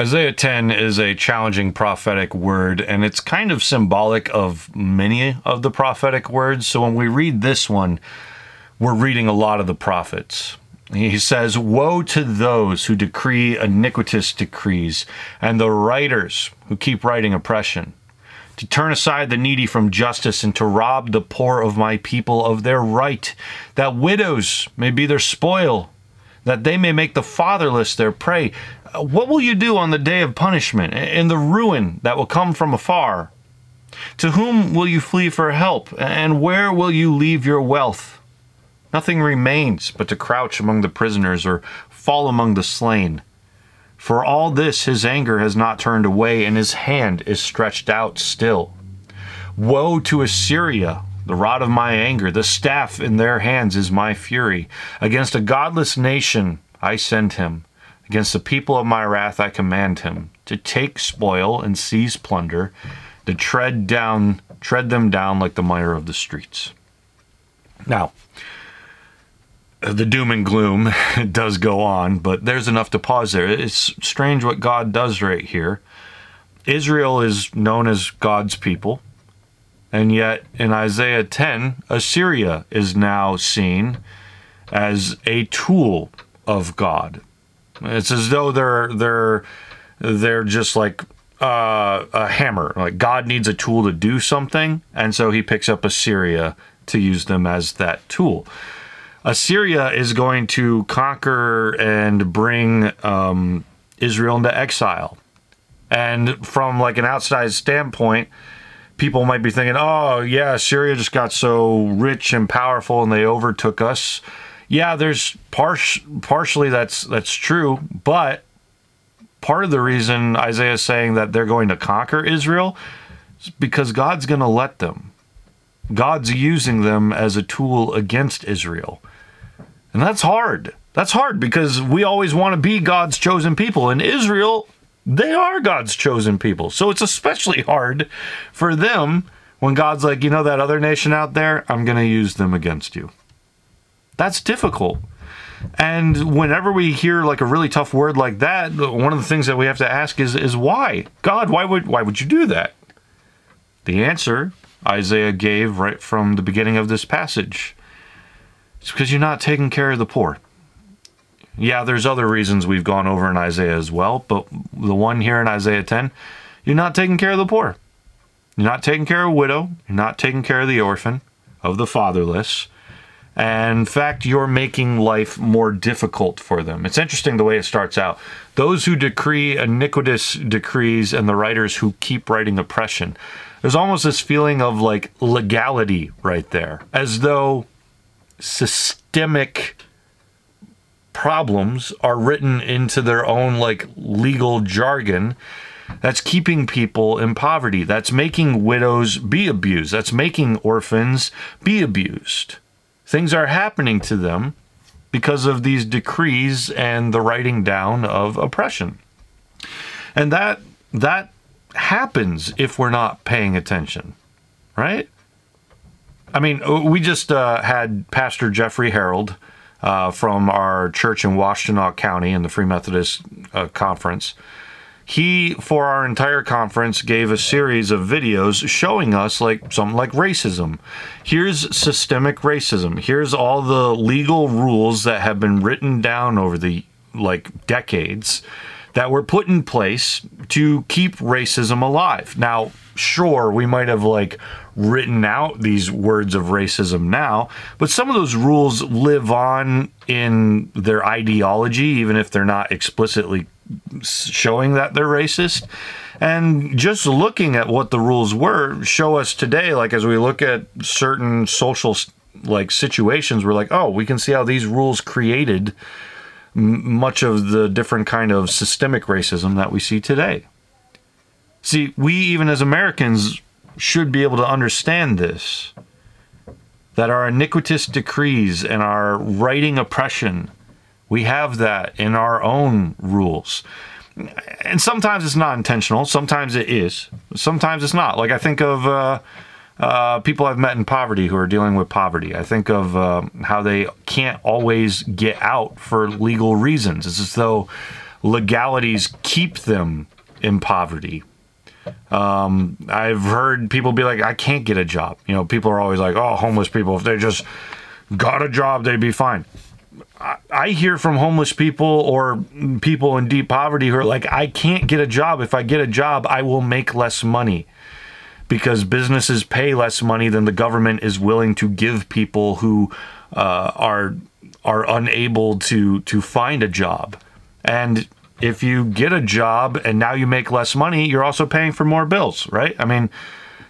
Isaiah 10 is a challenging prophetic word, and it's kind of symbolic of many of the prophetic words. So when we read this one, we're reading a lot of the prophets. He says, Woe to those who decree iniquitous decrees, and the writers who keep writing oppression, to turn aside the needy from justice, and to rob the poor of my people of their right, that widows may be their spoil, that they may make the fatherless their prey. Uh, what will you do on the day of punishment, and the ruin that will come from afar? To whom will you flee for help, and where will you leave your wealth? Nothing remains but to crouch among the prisoners or fall among the slain. For all this his anger has not turned away, and his hand is stretched out still. Woe to Assyria, the rod of my anger, the staff in their hands is my fury. Against a godless nation I send him, against the people of my wrath I command him, to take spoil and seize plunder, to tread down tread them down like the mire of the streets. Now, the doom and gloom does go on, but there's enough to pause there. It's strange what God does right here. Israel is known as God's people, and yet in Isaiah 10, Assyria is now seen as a tool of God. It's as though they're they're they're just like uh, a hammer. Like God needs a tool to do something, and so He picks up Assyria to use them as that tool. Assyria is going to conquer and bring um, Israel into exile. And from like an outside standpoint, people might be thinking, "Oh, yeah, Syria just got so rich and powerful, and they overtook us." Yeah, there's par- partially that's that's true, but part of the reason Isaiah is saying that they're going to conquer Israel is because God's going to let them. God's using them as a tool against Israel. And that's hard. That's hard because we always want to be God's chosen people. And Israel, they are God's chosen people. So it's especially hard for them when God's like, you know, that other nation out there, I'm going to use them against you. That's difficult. And whenever we hear like a really tough word like that, one of the things that we have to ask is is why? God, why would why would you do that? The answer Isaiah gave right from the beginning of this passage. It's because you're not taking care of the poor. Yeah, there's other reasons we've gone over in Isaiah as well, but the one here in Isaiah 10, you're not taking care of the poor. You're not taking care of a widow. You're not taking care of the orphan, of the fatherless. And in fact, you're making life more difficult for them. It's interesting the way it starts out. Those who decree iniquitous decrees and the writers who keep writing oppression. There's almost this feeling of like legality right there, as though systemic problems are written into their own like legal jargon that's keeping people in poverty that's making widows be abused that's making orphans be abused things are happening to them because of these decrees and the writing down of oppression and that that happens if we're not paying attention right I mean, uh, we just uh, had Pastor Jeffrey Harold uh, from our church in Washtenaw County in the Free Methodist uh, Conference. He, for our entire conference, gave a series of videos showing us like something like racism. Here's systemic racism. Here's all the legal rules that have been written down over the like decades that were put in place to keep racism alive. Now, sure, we might have like written out these words of racism now, but some of those rules live on in their ideology, even if they're not explicitly showing that they're racist. And just looking at what the rules were show us today, like as we look at certain social like situations, we're like, oh, we can see how these rules created much of the different kind of systemic racism that we see today. See, we even as Americans should be able to understand this that our iniquitous decrees and our writing oppression, we have that in our own rules. And sometimes it's not intentional, sometimes it is, sometimes it's not. Like I think of uh, uh, people I've met in poverty who are dealing with poverty. I think of uh, how they can't always get out for legal reasons. It's as though legalities keep them in poverty. Um, I've heard people be like, I can't get a job. You know, people are always like, oh, homeless people, if they just got a job, they'd be fine. I hear from homeless people or people in deep poverty who are like, I can't get a job. If I get a job, I will make less money because businesses pay less money than the government is willing to give people who uh, are are unable to to find a job. And if you get a job and now you make less money, you're also paying for more bills, right? I mean,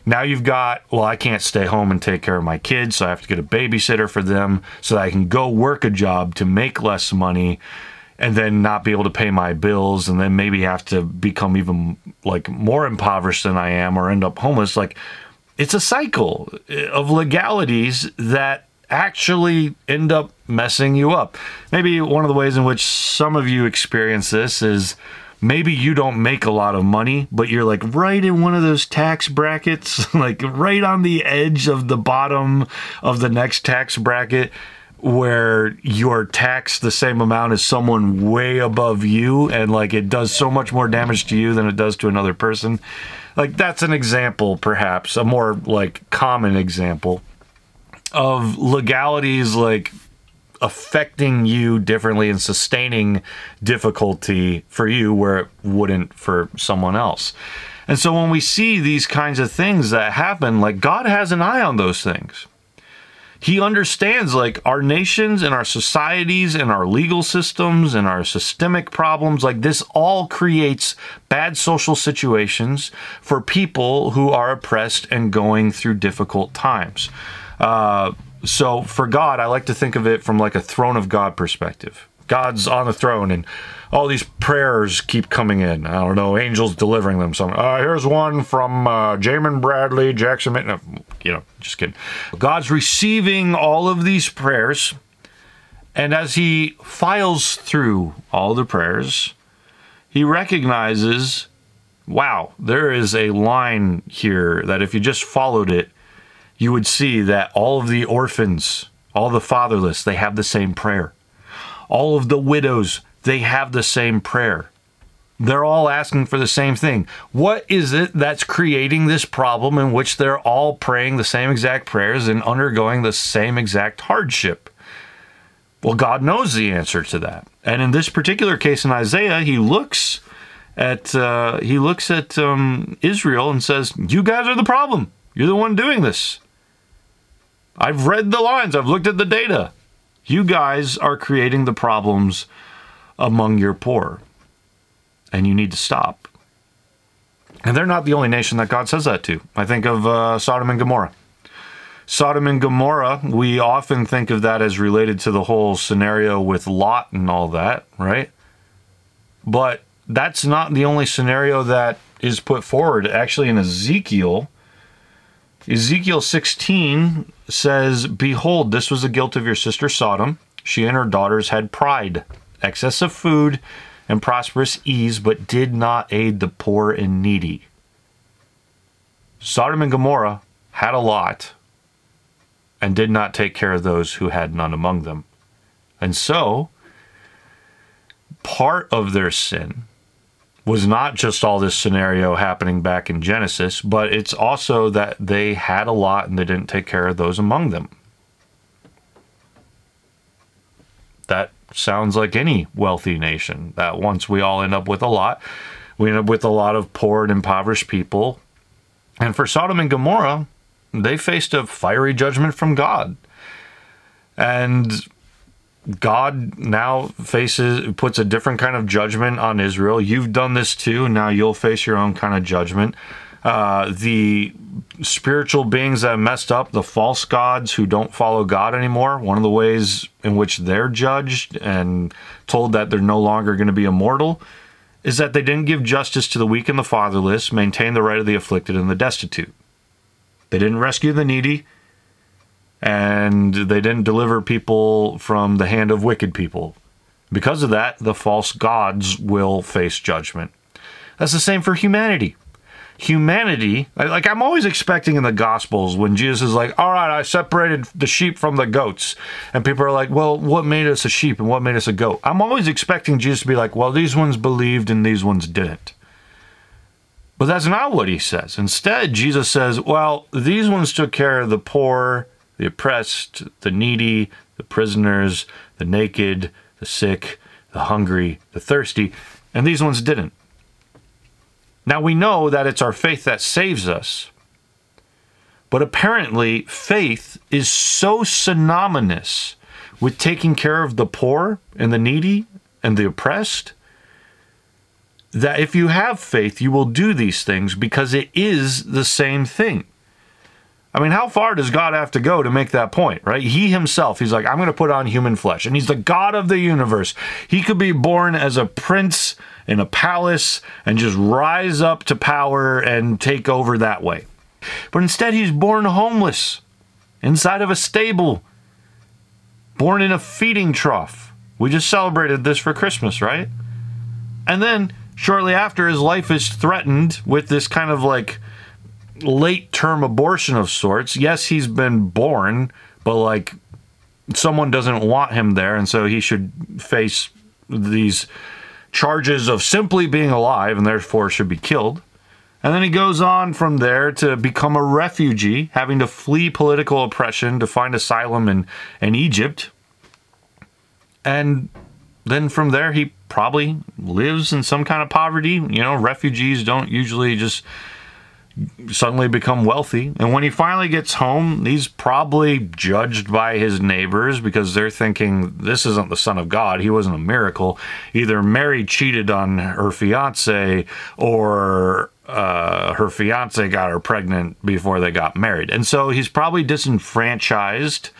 now you've got, well, I can't stay home and take care of my kids, so I have to get a babysitter for them so that I can go work a job to make less money and then not be able to pay my bills and then maybe have to become even like more impoverished than I am or end up homeless. Like it's a cycle eh, of legalities that actually end up messing you up. Maybe one of the ways in which some of you experience this is maybe you don't make a lot of money, but you're like right in one of those tax brackets, like right on the edge of the bottom of the next tax bracket where you're taxed the same amount as someone way above you and like it does so much more damage to you than it does to another person. Like that's an example perhaps, a more like common example of legalities like affecting you differently and sustaining difficulty for you where it wouldn't for someone else. And so when we see these kinds of things that happen, like God has an eye on those things. He understands like our nations and our societies and our legal systems and our systemic problems, like this all creates bad social situations for people who are oppressed and going through difficult times. Uh, so for God, I like to think of it from like a throne of God perspective. God's on the throne and all these prayers keep coming in. I don't know, angels delivering them. So uh, here's one from uh, Jamin Bradley, Jackson, no, you know, just kidding. God's receiving all of these prayers. And as he files through all the prayers, he recognizes, wow, there is a line here that if you just followed it, you would see that all of the orphans, all the fatherless, they have the same prayer. All of the widows, they have the same prayer. They're all asking for the same thing. What is it that's creating this problem in which they're all praying the same exact prayers and undergoing the same exact hardship? Well, God knows the answer to that. And in this particular case in Isaiah, he looks at uh, he looks at um, Israel and says, "You guys are the problem. You're the one doing this. I've read the lines, I've looked at the data. You guys are creating the problems among your poor, and you need to stop. And they're not the only nation that God says that to. I think of uh, Sodom and Gomorrah. Sodom and Gomorrah, we often think of that as related to the whole scenario with Lot and all that, right? But that's not the only scenario that is put forward. Actually, in Ezekiel, Ezekiel 16 says, Behold, this was the guilt of your sister Sodom. She and her daughters had pride, excess of food, and prosperous ease, but did not aid the poor and needy. Sodom and Gomorrah had a lot and did not take care of those who had none among them. And so, part of their sin was not just all this scenario happening back in Genesis, but it's also that they had a lot and they didn't take care of those among them. That sounds like any wealthy nation. That once we all end up with a lot, we end up with a lot of poor and impoverished people. And for Sodom and Gomorrah, they faced a fiery judgment from God. And God now faces puts a different kind of judgment on Israel. You've done this too. Now you'll face your own kind of judgment. Uh, the spiritual beings that messed up, the false gods who don't follow God anymore, one of the ways in which they're judged and told that they're no longer going to be immortal is that they didn't give justice to the weak and the fatherless, maintain the right of the afflicted and the destitute. They didn't rescue the needy and they didn't deliver people from the hand of wicked people. Because of that, the false gods will face judgment. That's the same for humanity. humanity, like I'm always expecting in the Gospels when Jesus is like, all right, I separated the sheep from the goats. And people are like, well, what made us a sheep and what made us a goat? I'm always expecting Jesus to be like, well, these ones believed and these ones didn't. But that's not what he says. Instead, Jesus says, well, these ones took care of the poor, the oppressed, the needy, the prisoners, the naked, the sick, the hungry, the thirsty, and these ones didn't. Now we know that it's our faith that saves us. But apparently, faith is so synonymous with taking care of the poor and the needy and the oppressed that if you have faith, you will do these things because it is the same thing. I mean, how far does God have to go to make that point, right? He himself, he's like, I'm going to put on human flesh. And he's the God of the universe. He could be born as a prince in a palace and just rise up to power and take over that way. But instead, he's born homeless inside of a stable, born in a feeding trough. We just celebrated this for Christmas, right? And then shortly after, his life is threatened with this kind of like late term abortion of sorts. Yes, he's been born, but like someone doesn't want him there, and so he should face these charges of simply being alive and therefore should be killed. And then he goes on from there to become a refugee, having to flee political oppression to find asylum in, in Egypt. And then from there, he probably lives in some kind of poverty. You know, refugees don't usually just suddenly become wealthy. And when he finally gets home, he's probably judged by his neighbors because they're thinking this isn't the son of God. He wasn't a miracle. Either Mary cheated on her fiance or uh, her fiance got her pregnant before they got married. And so he's probably disenfranchised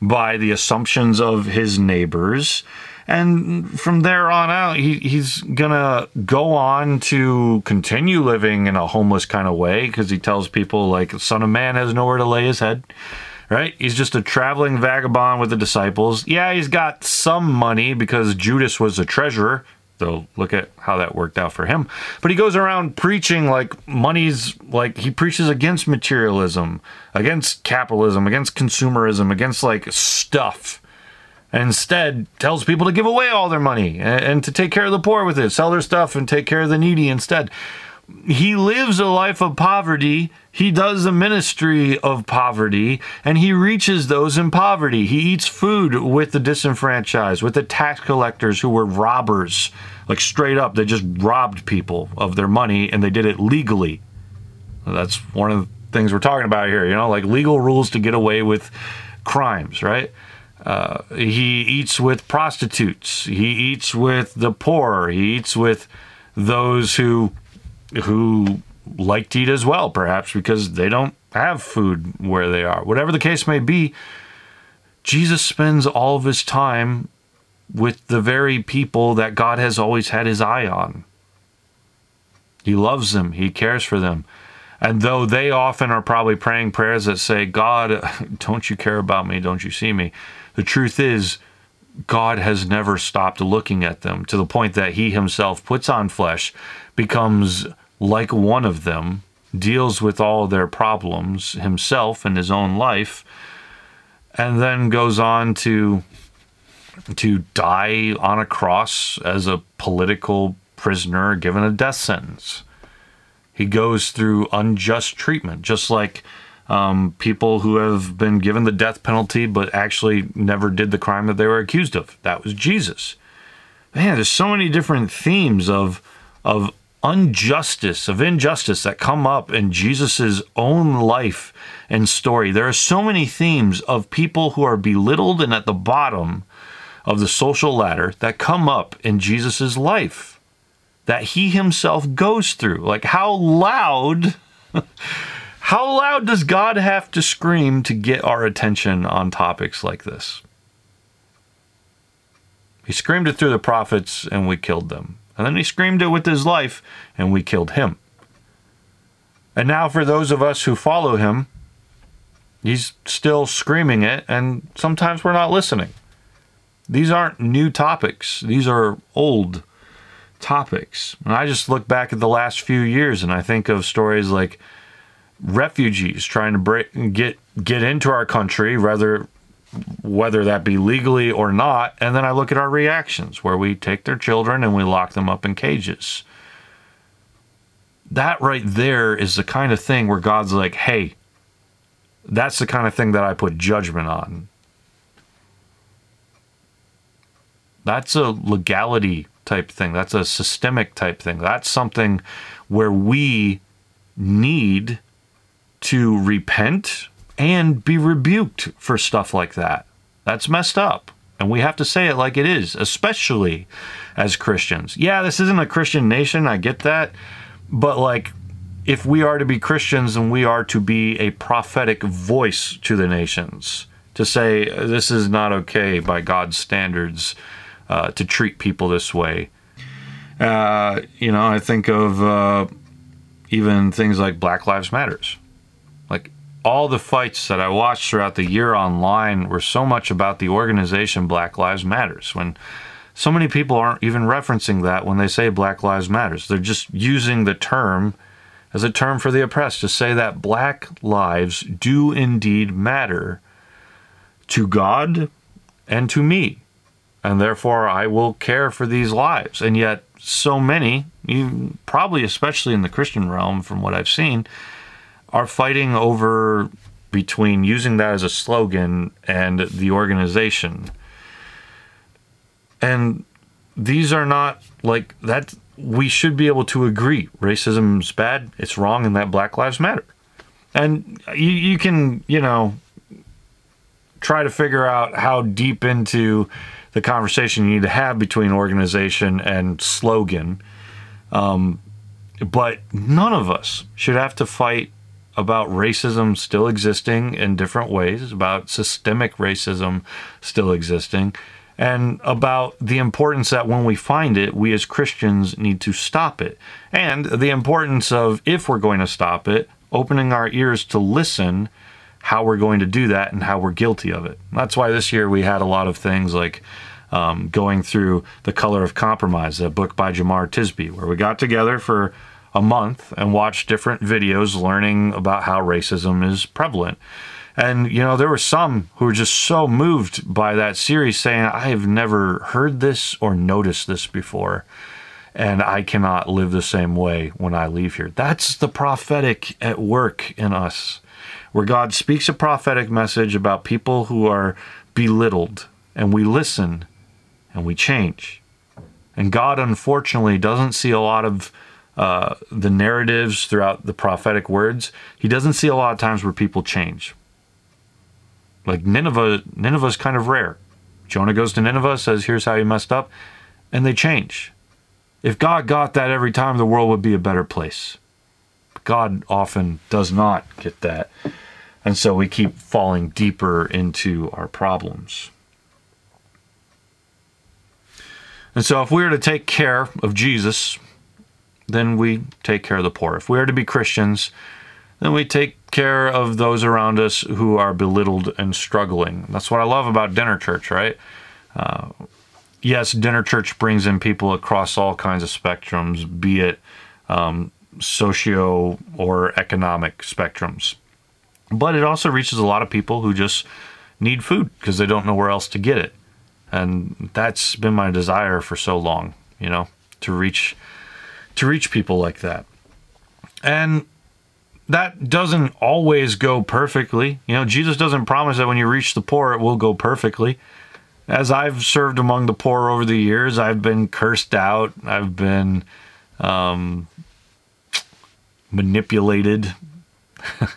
by the assumptions of his neighbors and from there on out he, he's gonna go on to continue living in a homeless kind of way because he tells people like son of man has nowhere to lay his head right? He's just a traveling vagabond with the disciples. Yeah he's got some money because judas was a treasurer though look at how that worked out for him. But he goes around preaching like money's like he preaches against materialism against capitalism against consumerism against like stuff instead tells people to give away all their money and, and, to take care of the poor with it, sell their stuff and take care of the needy instead. He lives a life of poverty. He does a ministry of poverty and he reaches those in poverty. He eats food with the disenfranchised, with the tax collectors who were robbers, like straight up. They just robbed people of their money and they did it legally. That's one of the things we're talking about here, you know, like legal rules to get away with crimes, right? Uh, he eats with prostitutes. He eats with the poor. He eats with those who who like to eat as well, perhaps because they don't have food where they are. Whatever the case may be, Jesus spends all of his time with the very people that God has always had his eye on. He loves them, he cares for them. And though they often are probably praying prayers that say, God, don't you care about me? Don't you see me? The truth is, God has never stopped looking at them to the point that he himself puts on flesh, becomes like one of them, deals with all their problems himself in his own life, and then goes on to to die on a cross as a political prisoner given a death sentence. He goes through unjust treatment, just like um, people who have been given the death penalty but actually never did the crime that they were accused of. That was Jesus. Man, there's so many different themes of of injustice, of injustice that come up in Jesus's own life and story. There are so many themes of people who are belittled and at the bottom of the social ladder that come up in Jesus's life that he himself goes through. Like how loud How loud does God have to scream to get our attention on topics like this? He screamed it through the prophets and we killed them. And then he screamed it with his life and we killed him. And now, for those of us who follow him, he's still screaming it, and sometimes we're not listening. These aren't new topics, these are old topics. And I just look back at the last few years and I think of stories like refugees trying to break get get into our country, whether whether that be legally or not, and then I look at our reactions where we take their children and we lock them up in cages. That right there is the kind of thing where God's like, "Hey, that's the kind of thing that I put judgment on." That's a legality type thing. That's a systemic type thing. That's something where we need to repent and be rebuked for stuff like that. That's messed up. And we have to say it like it is, especially as Christians. Yeah, this isn't a Christian nation. I get that. But like, if we are to be Christians and we are to be a prophetic voice to the nations, to say this is not okay by God's standards uh, to treat people this way. Uh, you know, I think of uh, even things like Black Lives Matters. All the fights that I watched throughout the year online were so much about the organization Black Lives Matters. When so many people aren't even referencing that when they say Black Lives Matters, they're just using the term as a term for the oppressed to say that black lives do indeed matter to God and to me and therefore I will care for these lives. And yet, so many, probably especially in the Christian realm, from what I've seen, are fighting over between using that as a slogan and the organization. And these are not like that. We should be able to agree racism's bad, it's wrong, and that Black Lives Matter. And you, you can, you know, try to figure out how deep into the conversation you need to have between organization and slogan. Um, but none of us should have to fight about racism still existing in different ways, about systemic racism still existing, and about the importance that when we find it, we as Christians need to stop it. And the importance of, if we're going to stop it, opening our ears to listen how we're going to do that and how we're guilty of it. That's why this year we had a lot of things like um, going through The Color of Compromise, a book by Jemar Tisby, where we got together for a month and watched different videos learning about how racism is prevalent. And, you know, there were some who were just so moved by that series saying, I have never heard this or noticed this before. And I cannot live the same way when I leave here. That's the prophetic at work in us where God speaks a prophetic message about people who are belittled, and we listen and we change. And God, unfortunately, doesn't see a lot of uh, the narratives throughout the prophetic words. He doesn't see a lot of times where people change. Like Nineveh, Nineveh is kind of rare. Jonah goes to Nineveh, says, "Here's how you messed up," and they change. If God got that every time, the world would be a better place. God often does not get that. And so we keep falling deeper into our problems. And so if we are to take care of Jesus, then we take care of the poor. If we are to be Christians, then we take care of those around us who are belittled and struggling. That's what I love about dinner church, right? Uh, yes, dinner church brings in people across all kinds of spectrums, be it um, socio or economic spectrums. But it also reaches a lot of people who just need food because they don't know where else to get it. And that's been my desire for so long, you know, to reach to reach people like that. And that doesn't always go perfectly. You know, Jesus doesn't promise that when you reach the poor it will go perfectly. As I've served among the poor over the years, I've been cursed out. I've been um, manipulated.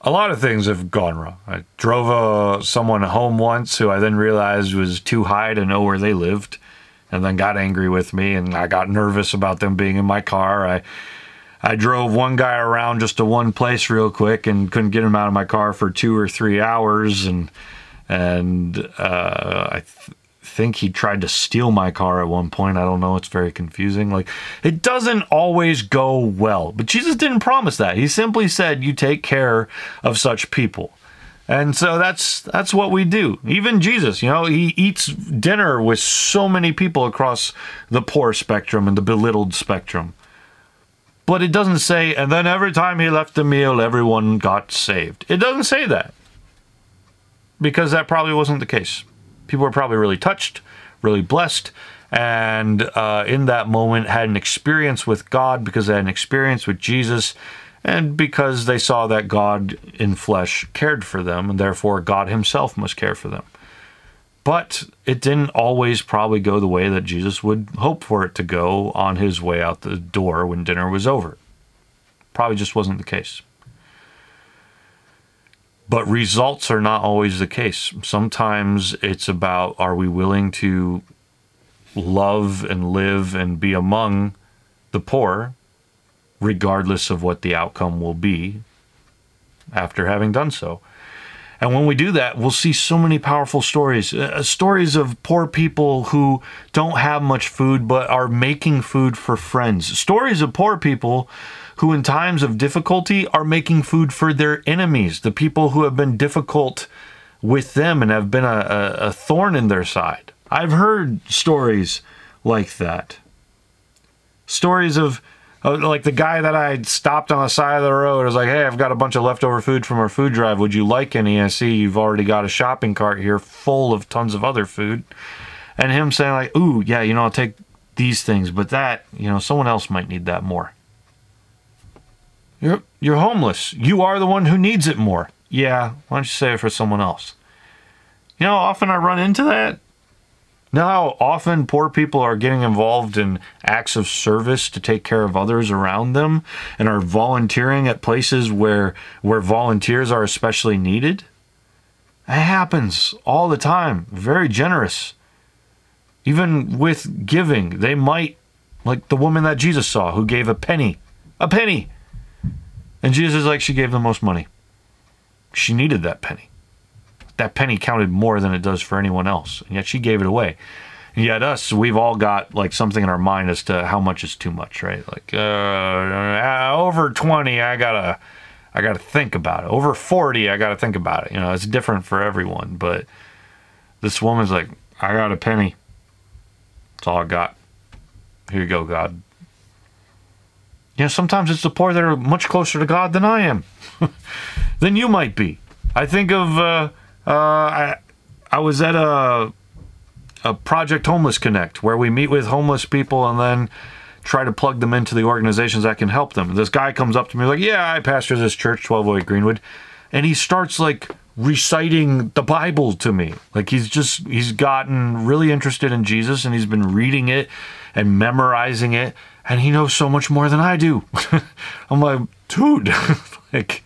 a lot of things have gone wrong. I drove uh, someone home once who I then realized was too high to know where they lived, and then got angry with me, and I got nervous about them being in my car. I I drove one guy around just to one place real quick and couldn't get him out of my car for two or three hours, and and uh, I th- think he tried to steal my car at one point. I don't know. It's very confusing. Like, it doesn't always go well. But Jesus didn't promise that. He simply said, You take care of such people. And so that's that's what we do. Even Jesus, you know, he eats dinner with so many people across the poor spectrum and the belittled spectrum. But it doesn't say, and then every time he left the meal, everyone got saved. It doesn't say that. Because that probably wasn't the case. People were probably really touched, really blessed, and uh, in that moment had an experience with God because they had an experience with Jesus and because they saw that God in flesh cared for them, and therefore God Himself must care for them. But it didn't always probably go the way that Jesus would hope for it to go on his way out the door when dinner was over. Probably just wasn't the case. But results are not always the case. Sometimes it's about are we willing to love and live and be among the poor, regardless of what the outcome will be after having done so. And when we do that, we'll see so many powerful stories. Uh, stories of poor people who don't have much food but are making food for friends. Stories of poor people who, in times of difficulty, are making food for their enemies, the people who have been difficult with them and have been a, a, a thorn in their side. I've heard stories like that. Stories of uh, like the guy that I stopped on the side of the road was like, "Hey, I've got a bunch of leftover food from our food drive. Would you like any?" I see you've already got a shopping cart here full of tons of other food, and him saying like, "Ooh, yeah, you know, I'll take these things, but that, you know, someone else might need that more." You're you're homeless. You are the one who needs it more. Yeah, why don't you save it for someone else? You know, often I run into that Know how often poor people are getting involved in acts of service to take care of others around them and are volunteering at places where where volunteers are especially needed? It happens all the time. Very generous. Even with giving, they might like the woman that Jesus saw who gave a penny. A penny. And Jesus is like she gave the most money. She needed that penny that penny counted more than it does for anyone else. And yet she gave it away. And yet us, we've all got like something in our mind as to how much is too much, right? Like uh, over 20, I gotta, I gotta think about it. Over 40, I gotta think about it. You know, it's different for everyone. But this woman's like, I got a penny. That's all I got. Here you go, God. You know, sometimes it's the poor that are much closer to God than I am, than you might be. I think of uh, uh, I I was at a a Project Homeless Connect where we meet with homeless people and then try to plug them into the organizations that can help them. This guy comes up to me like, "Yeah, I pastor this church, 1208 Greenwood," and he starts like reciting the Bible to me. Like he's just he's gotten really interested in Jesus and he's been reading it and memorizing it and he knows so much more than I do. I'm like, dude, like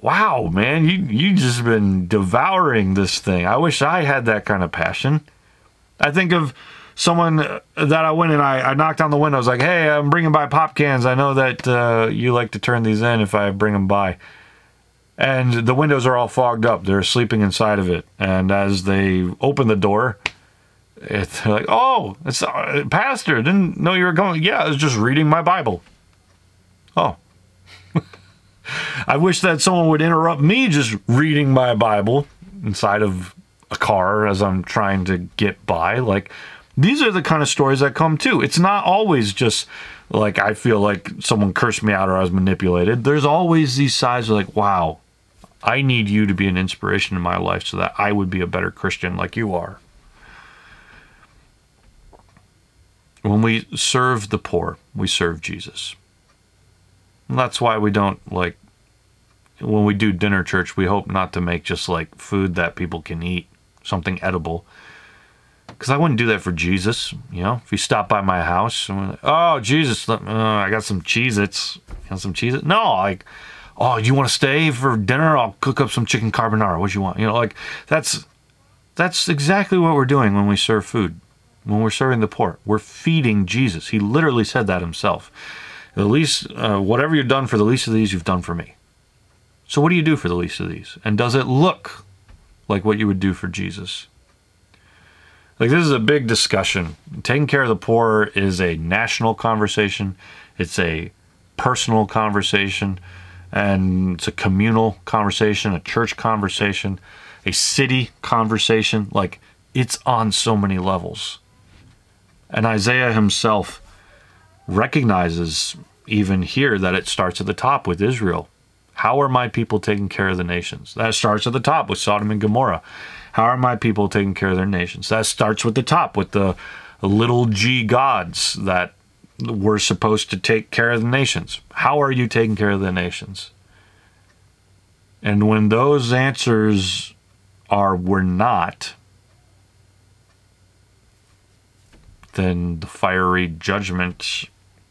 wow, man, you you just been devouring this thing. I wish I had that kind of passion. I think of someone that I went and I, I knocked on the window. I was like, hey, I'm bringing by pop cans. I know that uh, you like to turn these in if I bring them by. And the windows are all fogged up. They're sleeping inside of it. And as they open the door, it's like, oh, it's uh, pastor. Didn't know you were going. Yeah, I was just reading my Bible. Oh, I wish that someone would interrupt me just reading my Bible inside of a car as I'm trying to get by. Like, these are the kind of stories that come too. It's not always just like I feel like someone cursed me out or I was manipulated. There's always these sides of like, wow, I need you to be an inspiration in my life so that I would be a better Christian like you are. When we serve the poor, we serve Jesus. And that's why we don't like when we do dinner church, we hope not to make just like food that people can eat, something edible. Because I wouldn't do that for Jesus. You know, if you stop by my house, like, oh Jesus, uh, I got some Cheez-Its, know, some Cheez-Its. No, like, oh, you want to stay for dinner? I'll cook up some chicken carbonara. What you want? You know, like that's that's exactly what we're doing when we serve food. When we're serving the poor, we're feeding Jesus. He literally said that himself. The least, uh, whatever you've done for the least of these, you've done for me. So, what do you do for the least of these? And does it look like what you would do for Jesus? Like, this is a big discussion. Taking care of the poor is a national conversation, it's a personal conversation. and it's a communal conversation, a church conversation, a city conversation. Like it's on so many levels. And Isaiah himself recognizes even here that it starts at the top with Israel. How are my people taking care of the nations? That starts at the top with Sodom and Gomorrah. How are my people taking care of their nations? That starts with the top with the little g gods that were supposed to take care of the nations. How are you taking care of the nations? And when those answers are we're not, then the fiery judgment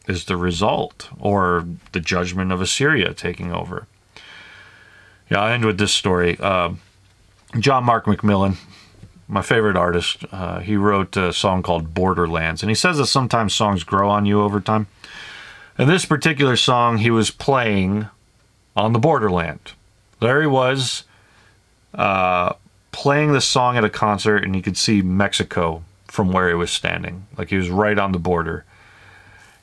is the result, or the judgment of Assyria taking over. Yeah, I'll end with this story. Uh, John Mark McMillan, my favorite artist, uh, he wrote a song called Borderlands, and he says that sometimes songs grow on you over time. And this particular song, he was playing on the borderland. There he was, uh, playing the song at a concert, and he could see Mexico from where he was standing. Like he was right on the border.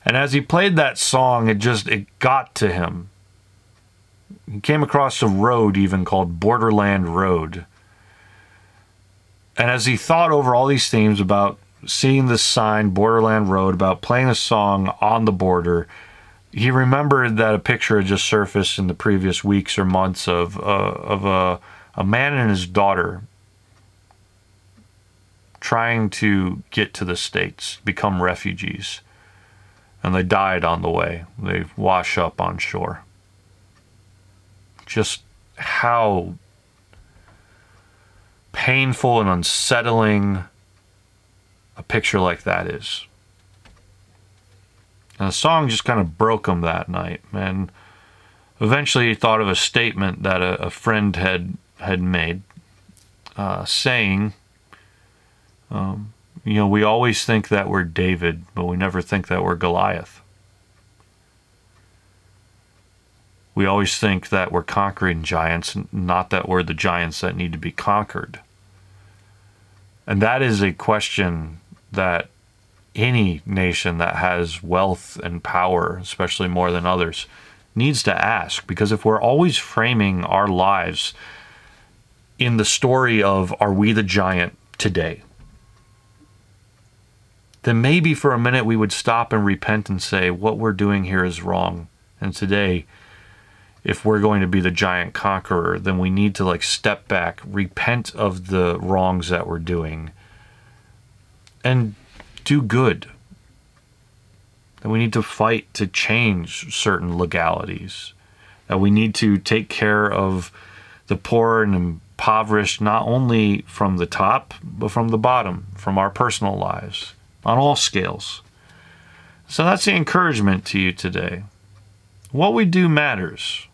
And as he played that song, it just it got to him. He came across a road even called Borderland Road. And as he thought over all these themes about seeing this sign, Borderland Road, about playing a song on the border, he remembered that a picture had just surfaced in the previous weeks or months of uh, of a a man and his daughter trying to get to the States, become refugees. And they died on the way. They wash up on shore. Just how painful and unsettling a picture like that is. And the song just kind of broke him that night. And eventually he thought of a statement that a, a friend had had made, uh, saying, um, you know, we always think that we're David, but we never think that we're Goliath. We always think that we're conquering giants, not that we're the giants that need to be conquered. And that is a question that any nation that has wealth and power, especially more than others, needs to ask. Because if we're always framing our lives in the story of, are we the giant today? then maybe for a minute we would stop and repent and say, what we're doing here is wrong. And today, if we're going to be the giant conqueror, then we need to like step back, repent of the wrongs that we're doing, and do good. That we need to fight to change certain legalities. That we need to take care of the poor and impoverished, not only from the top, but from the bottom, from our personal lives on all scales. So that's the encouragement to you today. What we do matters.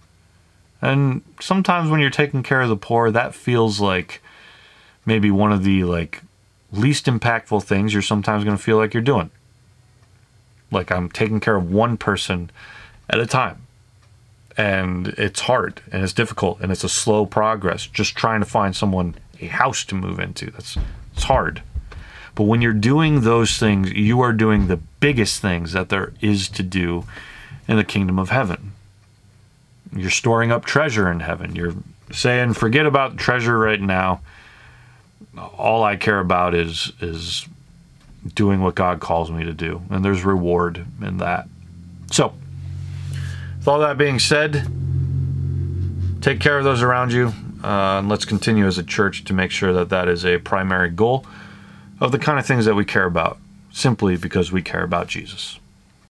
And sometimes when you're taking care of the poor, that feels like maybe one of the like least impactful things you're sometimes going to feel like you're doing. Like I'm taking care of one person at a time. And it's hard and it's difficult and it's a slow progress just trying to find someone a house to move into. That's it's hard. But when you're doing those things, you are doing the biggest things that there is to do in the kingdom of heaven. You're storing up treasure in heaven. You're saying, forget about treasure right now. All I care about is is doing what God calls me to do. And there's reward in that. So, with all that being said, take care of those around you. Uh, and let's continue as a church to make sure that that is a primary goal of the kind of things that we care about simply because we care about Jesus.